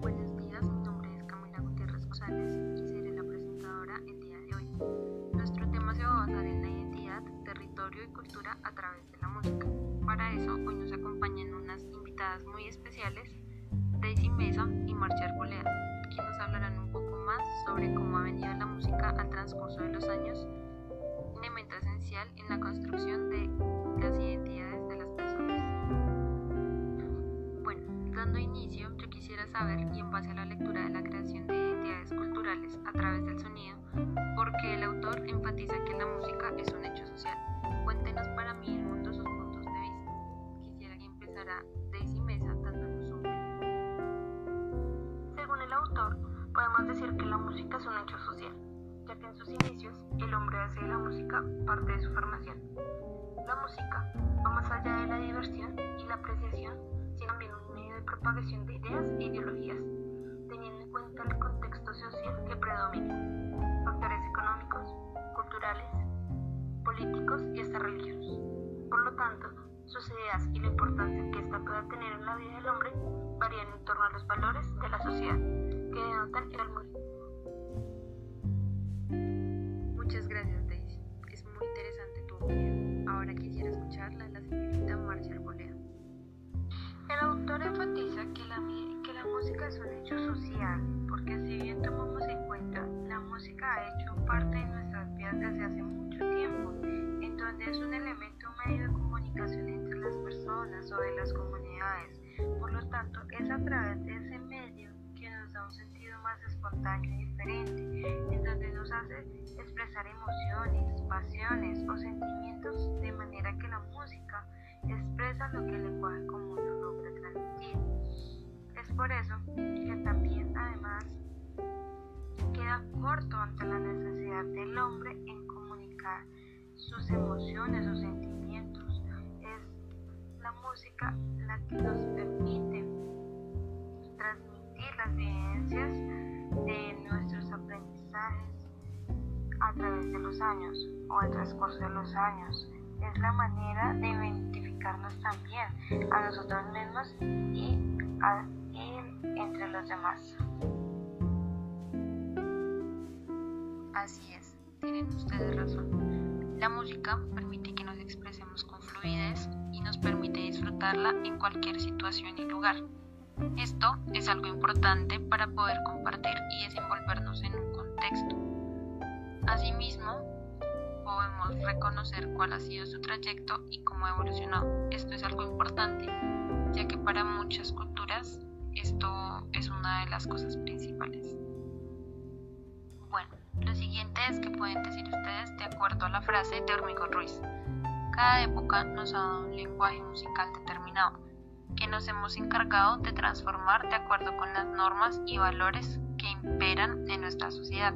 Buenos días, mi nombre es Camila Gutiérrez González y seré la presentadora el día de hoy. Nuestro tema se va a basar en la identidad, territorio y cultura a través de la música. Para eso, hoy nos acompañan unas invitadas muy especiales, Daisy Mesa y Marcia Arboleda, quienes hablarán un poco más sobre cómo ha venido la música al transcurso de los años, un elemento esencial en la construcción de dando inicio, yo quisiera saber, y en base a la lectura de la creación de identidades culturales a través del sonido, por qué el autor enfatiza que la música es un hecho social. Cuéntenos para mí el mundo sus puntos de vista. Quisiera que empezara Daisy Mesa dándonos un Según el autor, podemos decir que la música es un hecho social, ya que en sus inicios el hombre hace de la música parte de su formación. La música va más allá de la diversión y la apreciación, sino también un medio de propagación de ideas e ideologías, teniendo en cuenta el contexto social que predomina, factores económicos, culturales, políticos y hasta religiosos. Por lo tanto, sus ideas y la importancia que ésta pueda tener en la vida del hombre varían en torno a los valores de la sociedad que denotan el Ahora quisiera escucharla la señorita Marcia Arboleda. El autor enfatiza que la, que la música es un hecho social, porque si bien tomamos en cuenta, la música ha hecho parte de nuestras vidas desde hace mucho tiempo, en donde es un elemento medio de comunicación entre las personas o de las comunidades. Por lo tanto, es a través de ese medio que nos da un sentido más espontáneo y diferente, en donde nos hace expresar emociones, pasiones o sentimientos de manera que la música expresa lo que el lenguaje común no logra transmitir. Es por eso que también además queda corto ante la necesidad del hombre en comunicar sus emociones o sentimientos. Es la música la que nos permite los años o al transcurso de los años. Es la manera de identificarnos también a nosotros mismos y, a- y entre los demás. Así es, tienen ustedes razón. La música permite que nos expresemos con fluidez y nos permite disfrutarla en cualquier situación y lugar. Esto es algo importante para poder compartir y contexto. Asimismo, podemos reconocer cuál ha sido su trayecto y cómo ha evolucionado. Esto es algo importante, ya que para muchas culturas esto es una de las cosas principales. Bueno, lo siguiente es que pueden decir ustedes de acuerdo a la frase de Hormigo Ruiz. Cada época nos ha dado un lenguaje musical determinado, que nos hemos encargado de transformar de acuerdo con las normas y valores que imperan en nuestra sociedad.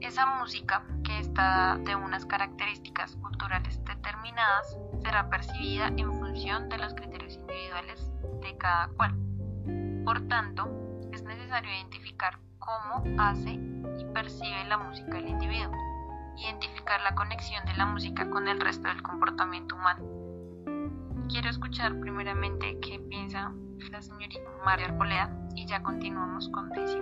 Esa música, que está de unas características culturales determinadas, será percibida en función de los criterios individuales de cada cual. Por tanto, es necesario identificar cómo hace y percibe la música el individuo, identificar la conexión de la música con el resto del comportamiento humano. Quiero escuchar primeramente qué piensa la señorita María Arboleda y ya continuamos con Daisy.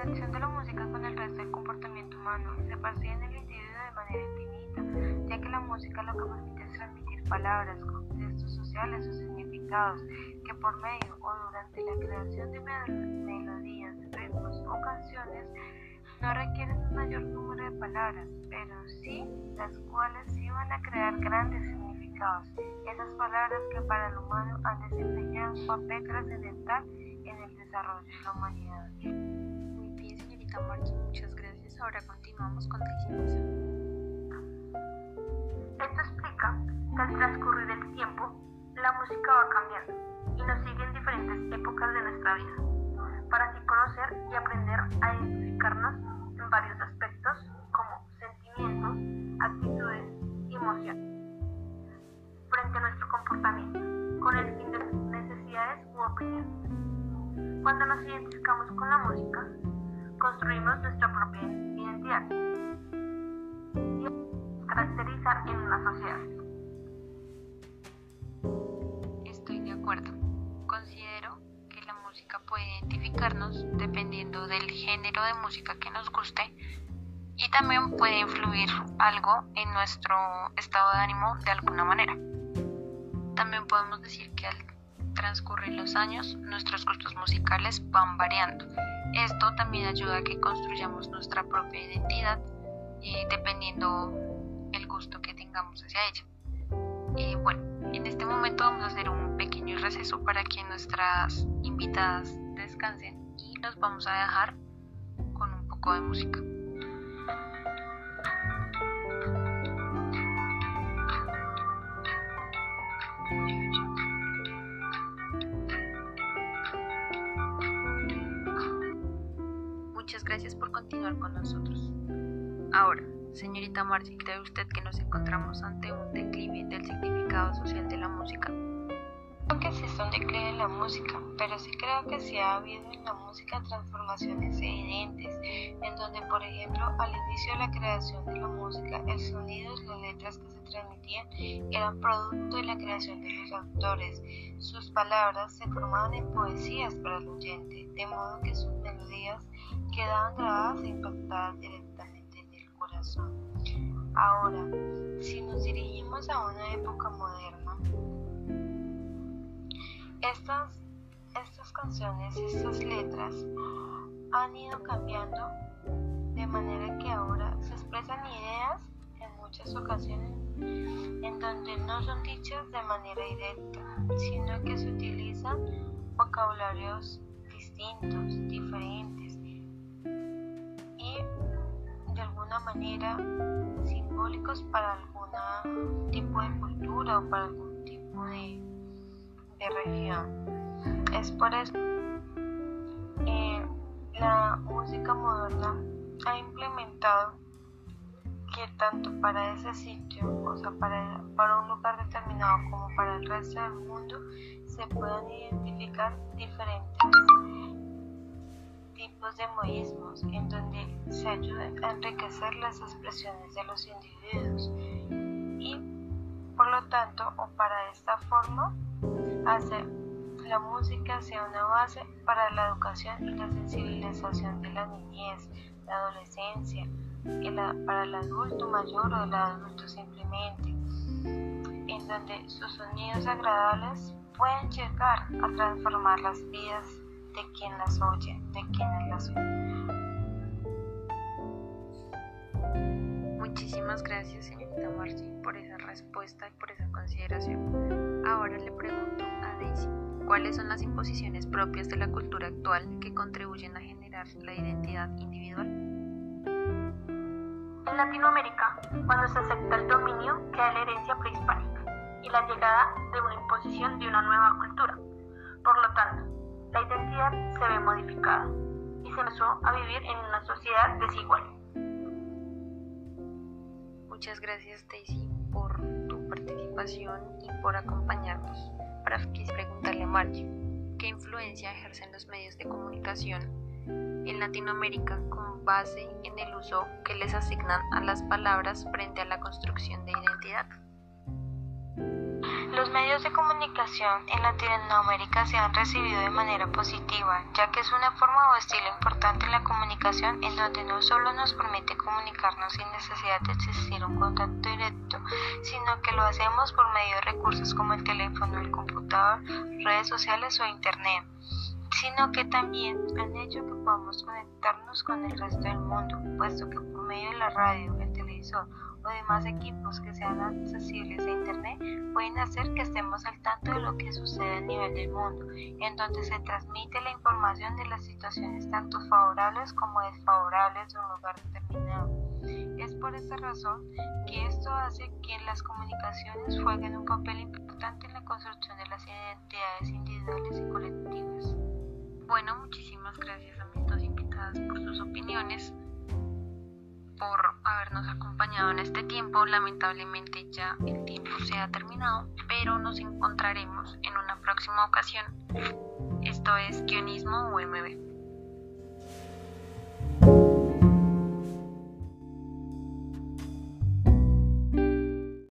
La conexión de la música con el resto del comportamiento humano se percibe en el individuo de manera infinita, ya que la música lo que permite es transmitir palabras, contextos sociales o significados que por medio o durante la creación de mel- melodías, ritmos o canciones no requieren un mayor número de palabras, pero sí las cuales sí van a crear grandes significados. Esas palabras que para el humano han desempeñado un papel trascendental en el desarrollo de la humanidad. Señorita Marchi, muchas gracias. Ahora continuamos con Daisy Mesa. Esto explica que al transcurrir el tiempo, la música va cambiando y nos sigue en diferentes épocas de nuestra vida, para así conocer y aprender a identificarnos en varios aspectos como sentimientos, actitudes y emociones frente a nuestro comportamiento, con el fin de necesidades u opiniones. Cuando nos identificamos con la música, construimos nuestra propia identidad y nos en una sociedad. Estoy de acuerdo. Considero que la música puede identificarnos dependiendo del género de música que nos guste y también puede influir algo en nuestro estado de ánimo de alguna manera. También podemos decir que al transcurrir los años, nuestros gustos musicales van variando esto también ayuda a que construyamos nuestra propia identidad eh, dependiendo el gusto que tengamos hacia ella. Eh, bueno, en este momento vamos a hacer un pequeño receso para que nuestras invitadas descansen y los vamos a dejar con un poco de música. Muchas gracias por continuar con nosotros. Ahora, señorita Marcy, ¿cree usted que nos encontramos ante un declive del significado social de la música? Creo que existe un declive en la música, pero sí creo que sí ha habido en la música transformaciones evidentes, en donde, por ejemplo, al inicio de la creación de la música, el sonido y las letras que se transmitían eran producto de la creación de los autores. Sus palabras se formaban en poesías para el oyente, de modo que sus melodías quedaban grabadas e impactadas directamente en el corazón. Ahora, si nos dirigimos a una época moderna, estas, estas canciones, estas letras han ido cambiando de manera que ahora se expresan ideas en muchas ocasiones en donde no son dichas de manera directa, sino que se utilizan vocabularios distintos, diferentes y de alguna manera simbólicos para algún tipo de cultura o para algún tipo de, de región. Es por eso que la música moderna ha implementado que tanto para ese sitio, o sea, para, para un lugar determinado como para el resto del mundo, se puedan identificar diferentes tipos de modismos en donde se ayuda a enriquecer las expresiones de los individuos por lo tanto o para esta forma hacer la música sea una base para la educación y la sensibilización de la niñez, la adolescencia, para el adulto mayor o el adulto simplemente, en donde sus sonidos agradables pueden llegar a transformar las vidas de quien las oye, de quienes las Muchísimas gracias, señorita Marcy, por esa respuesta y por esa consideración. Ahora le pregunto a Daisy, ¿cuáles son las imposiciones propias de la cultura actual que contribuyen a generar la identidad individual? En Latinoamérica, cuando se acepta el dominio, queda la herencia prehispánica y la llegada de una imposición de una nueva cultura. Por lo tanto, la identidad se ve modificada y se empezó a vivir en una sociedad desigual. Muchas gracias Daisy por tu participación y por acompañarnos. Para preguntarle a Margie, ¿qué influencia ejercen los medios de comunicación en Latinoamérica con base en el uso que les asignan a las palabras frente a la construcción de identidad? Los medios de comunicación en Latinoamérica se han recibido de manera positiva, ya que es una forma o estilo importante en la comunicación en donde no solo nos permite comunicarnos sin necesidad de existir un contacto directo, sino que lo hacemos por medio de recursos como el teléfono, el computador, redes sociales o internet sino que también han hecho que podamos conectarnos con el resto del mundo, puesto que por medio de la radio, el televisor o demás equipos que sean accesibles a Internet pueden hacer que estemos al tanto de lo que sucede a nivel del mundo, en donde se transmite la información de las situaciones tanto favorables como desfavorables de un lugar determinado. Es por esta razón que esto hace que las comunicaciones jueguen un papel importante en la construcción de las identidades individuales y colectivas. Bueno, muchísimas gracias a mis dos invitadas por sus opiniones, habernos acompañado en este tiempo. Lamentablemente ya el tiempo se ha terminado, pero nos encontraremos en una próxima ocasión. Esto es Guionismo UMB.